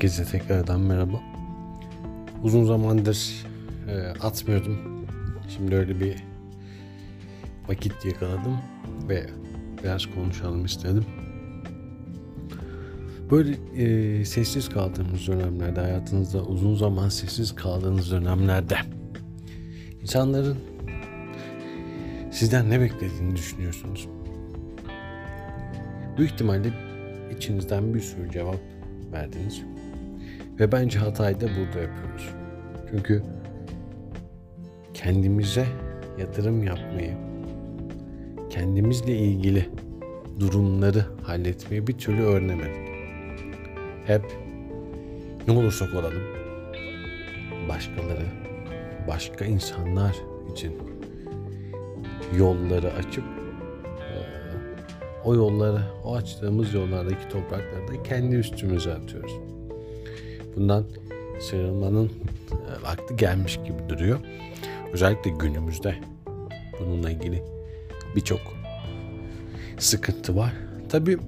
Herkese tekrardan merhaba. Uzun zamandır e, atmıyordum. Şimdi öyle bir vakit yakaladım ve biraz konuşalım istedim. Böyle e, sessiz kaldığımız dönemlerde, hayatınızda uzun zaman sessiz kaldığınız dönemlerde insanların sizden ne beklediğini düşünüyorsunuz. Büyük ihtimalle içinizden bir sürü cevap verdiniz. Ve bence hatayı da burada yapıyoruz. Çünkü kendimize yatırım yapmayı, kendimizle ilgili durumları halletmeyi bir türlü öğrenemedik. Hep ne olursak olalım başkaları, başka insanlar için yolları açıp o yolları, o açtığımız yollardaki toprakları da kendi üstümüze atıyoruz. Bundan sıyrılmanın e, vakti gelmiş gibi duruyor. Özellikle günümüzde bununla ilgili birçok sıkıntı var. Tabi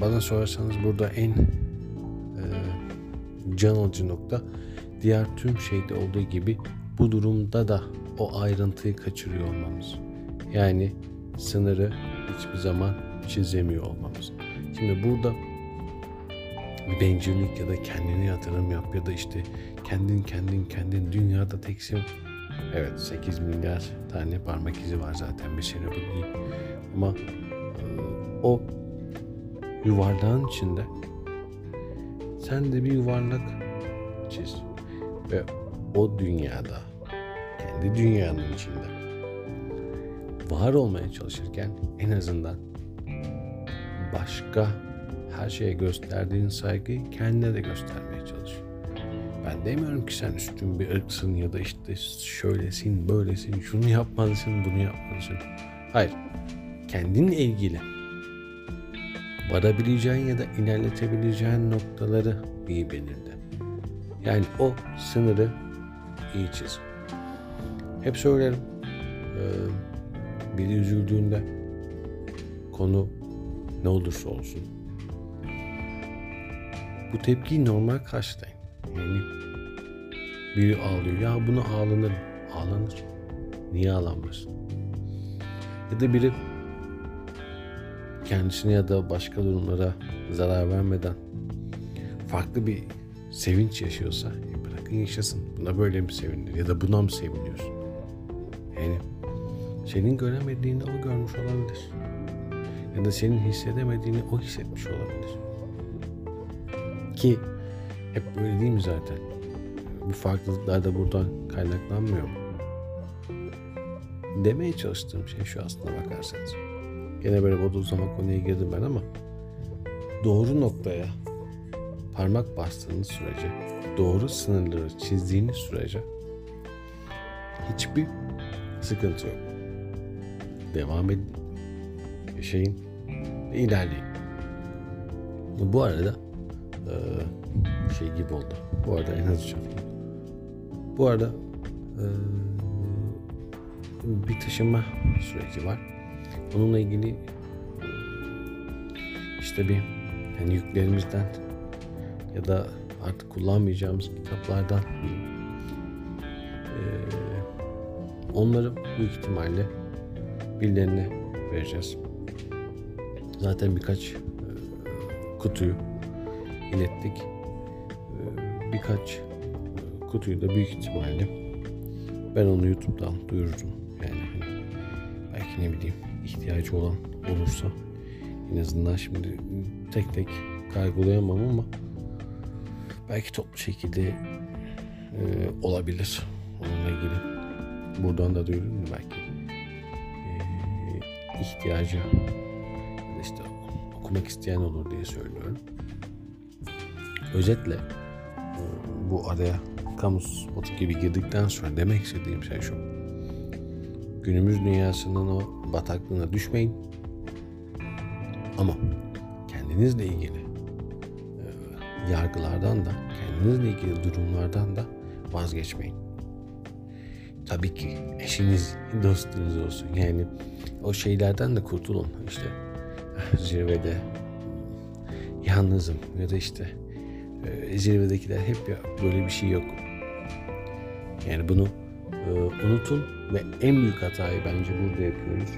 bana sorarsanız burada en e, can alıcı nokta diğer tüm şeyde olduğu gibi bu durumda da o ayrıntıyı kaçırıyor olmamız. Yani sınırı hiçbir zaman çizemiyor olmamız. Şimdi burada bir bencillik ya da kendine yatırım yap ya da işte kendin kendin kendin dünyada teksin. Evet 8 milyar tane parmak izi var zaten bir şey bu değil. Ama e, o yuvarlağın içinde sen de bir yuvarlak çiz ve o dünyada kendi dünyanın içinde var olmaya çalışırken en azından başka her şeye gösterdiğin saygıyı kendine de göstermeye çalış. Ben demiyorum ki sen üstün bir ırksın ya da işte şöylesin, böylesin, şunu yapmalısın, bunu yapmalısın. Hayır, kendinle ilgili varabileceğin ya da ilerletebileceğin noktaları iyi belirle. Yani o sınırı iyi çiz. Hep söylerim. Ee, biri üzüldüğünde konu ne olursa olsun bu tepkiyi normal karşılayın. Yani biri ağlıyor. Ya bunu ağlanır. Ağlanır. Niye ağlanmaz? Ya da biri kendisine ya da başka durumlara zarar vermeden farklı bir sevinç yaşıyorsa e bırakın yaşasın. Buna böyle mi sevinir ya da buna mı seviniyorsun? Yani senin göremediğini o görmüş olabilir. Ya da senin hissedemediğini o hissetmiş olabilir. Ki hep böyle değil mi zaten? Bu farklılıklar da buradan kaynaklanmıyor mu? Demeye çalıştığım şey şu aslında bakarsanız. Gene böyle bodozlama konuya girdim ben ama doğru noktaya parmak bastığınız sürece, doğru sınırları çizdiğiniz sürece hiçbir sıkıntı yok devam edin. Yaşayın ilerleyin. Bu arada e, şey gibi oldu. Bu arada en hızlı Bu arada e, bir taşınma süreci var. Onunla ilgili işte bir yani yüklerimizden ya da artık kullanmayacağımız kitaplardan e, onları büyük ihtimalle birilerine vereceğiz. Zaten birkaç kutuyu ilettik. E, birkaç e, kutuyu da büyük ihtimalle ben onu YouTube'dan duyururum. Yani hani belki ne bileyim ihtiyacı olan olursa en azından şimdi tek tek kargolayamam ama belki toplu şekilde e, olabilir onunla ilgili. Buradan da duyururum belki ihtiyacı ya da işte okumak isteyen olur diye söylüyorum. Özetle bu araya kamu spotu gibi girdikten sonra demek istediğim şey şu. Günümüz dünyasının o bataklığına düşmeyin. Ama kendinizle ilgili yargılardan da, kendinizle ilgili durumlardan da vazgeçmeyin. Tabii ki eşiniz, dostunuz olsun. Yani o şeylerden de kurtulun. İşte zirvede yalnızım ya da işte e, zirvedekiler hep ya böyle bir şey yok. Yani bunu e, unutun ve en büyük hatayı bence burada yapıyoruz.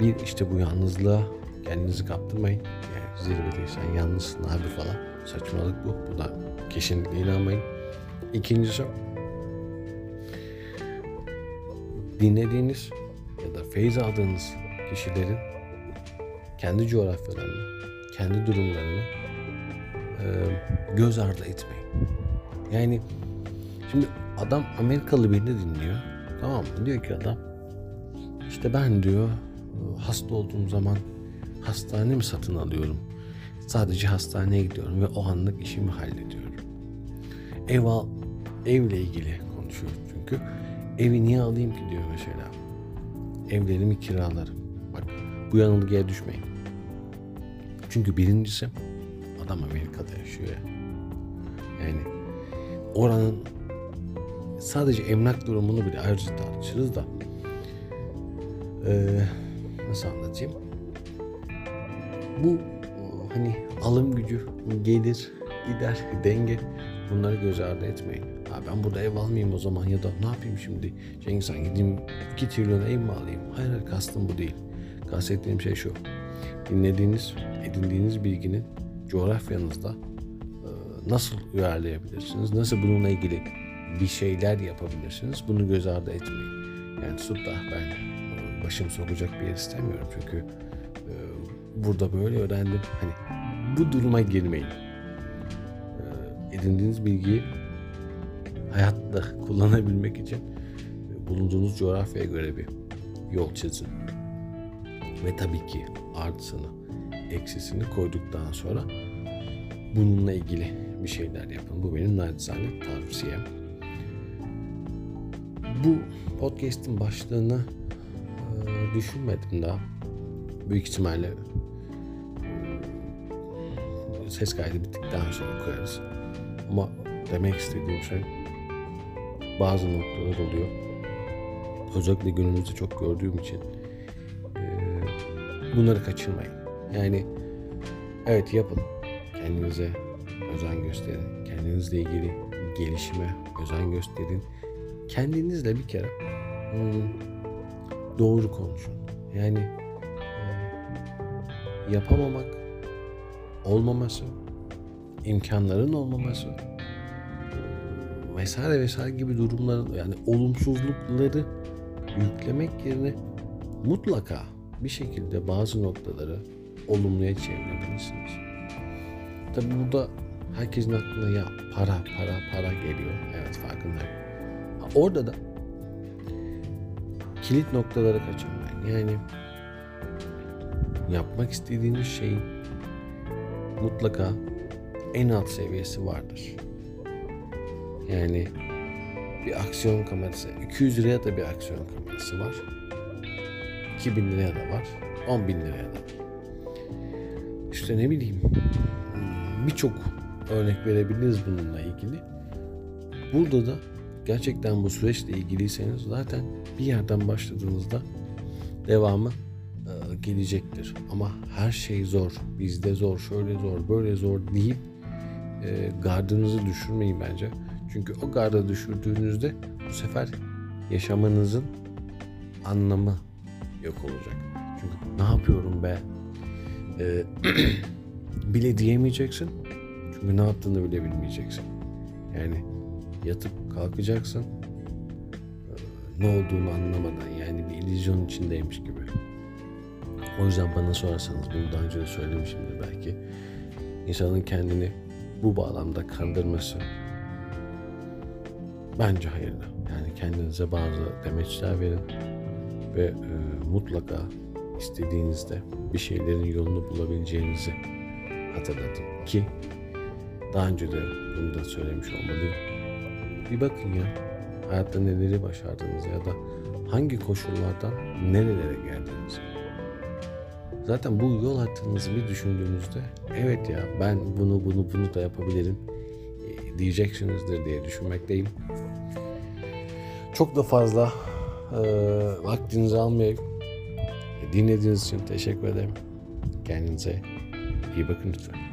Bir işte bu yalnızlığa kendinizi kaptırmayın. Yani zirvedeysen yalnızsın abi falan. Saçmalık bu. Buna kesinlikle inanmayın. İkincisi dinlediğiniz ya da feyiz aldığınız kişilerin kendi coğrafyalarını, kendi durumlarını göz ardı etmeyin. Yani şimdi adam Amerikalı birini dinliyor. Tamam mı? Diyor ki adam işte ben diyor hasta olduğum zaman hastane mi satın alıyorum? Sadece hastaneye gidiyorum ve o anlık işimi hallediyorum. Ev al, evle ilgili konuşuyor çünkü. Evi niye alayım ki diyor mesela. Evlerimi kiralarım. Bak bu yanılgıya düşmeyin. Çünkü birincisi adam Amerika'da yaşıyor ya. Yani oranın sadece emlak durumunu bile ayrıca tartışırız da ee, nasıl anlatayım? Bu hani alım gücü, gelir, gider, denge bunları göz ardı etmeyin. Ha ben burada ev almayayım o zaman ya da ne yapayım şimdi? Cengiz Han gideyim 2 trilyon ev mi alayım? Hayır, hayır kastım bu değil. Kastettiğim şey şu. Dinlediğiniz, edindiğiniz bilginin coğrafyanızda e, nasıl uyarlayabilirsiniz? Nasıl bununla ilgili bir şeyler yapabilirsiniz? Bunu göz ardı etmeyin. Yani da ben e, başım sokacak bir yer istemiyorum çünkü e, burada böyle öğrendim. Hani bu duruma girmeyin. Edindiğiniz bilgiyi hayatta kullanabilmek için bulunduğunuz coğrafyaya göre bir yol çizin. Ve tabii ki artısını, eksisini koyduktan sonra bununla ilgili bir şeyler yapın. Bu benim naçizane tavsiyem. Bu podcast'in başlığını e, düşünmedim daha. Büyük ihtimalle e, ses kaydı bittikten sonra koyarız. Ama demek istediğim şey bazı noktalar oluyor. Özellikle günümüzde çok gördüğüm için e, bunları kaçırmayın. Yani evet yapın. Kendinize özen gösterin. Kendinizle ilgili gelişime özen gösterin. Kendinizle bir kere hmm, doğru konuşun. Yani e, yapamamak, olmaması, imkanların olmaması vesaire vesaire gibi durumların yani olumsuzlukları yüklemek yerine mutlaka bir şekilde bazı noktaları olumluya çevirebilirsiniz. Tabi burada herkesin aklına ya para para para geliyor. Evet farkındayım. Orada da kilit noktaları kaçırmayın. Yani yapmak istediğiniz şeyin mutlaka en alt seviyesi vardır. Yani bir aksiyon kamerası 200 liraya da bir aksiyon kamerası var. 2000 liraya da var. 10 bin liraya da var. İşte ne bileyim birçok örnek verebiliriz bununla ilgili. Burada da gerçekten bu süreçle ilgiliyseniz zaten bir yerden başladığınızda devamı e, gelecektir. Ama her şey zor, bizde zor, şöyle zor, böyle zor deyip e, gardınızı düşürmeyin bence. Çünkü o garda düşürdüğünüzde bu sefer yaşamanızın anlamı yok olacak. Çünkü ne yapıyorum be e, bile diyemeyeceksin. Çünkü ne yaptığını bile bilmeyeceksin. Yani yatıp kalkacaksın. E, ne olduğunu anlamadan yani bir illüzyon içindeymiş gibi. O yüzden bana sorarsanız bunu daha önce de söylemişimdir belki. İnsanın kendini bu bağlamda kandırması bence hayırlı. Yani kendinize bazı demeçler verin ve e, mutlaka istediğinizde bir şeylerin yolunu bulabileceğinizi hatırlatın ki daha önce de bunu da söylemiş olmalıyım. Bir bakın ya hayatta neleri başardınız ya da hangi koşullardan nerelere geldiniz. Zaten bu yol hattınızı bir düşündüğünüzde evet ya ben bunu bunu bunu da yapabilirim e, diyeceksinizdir diye düşünmekteyim. Çok da fazla e, vaktinizi almayayım. Dinlediğiniz için teşekkür ederim. Kendinize iyi bakın lütfen.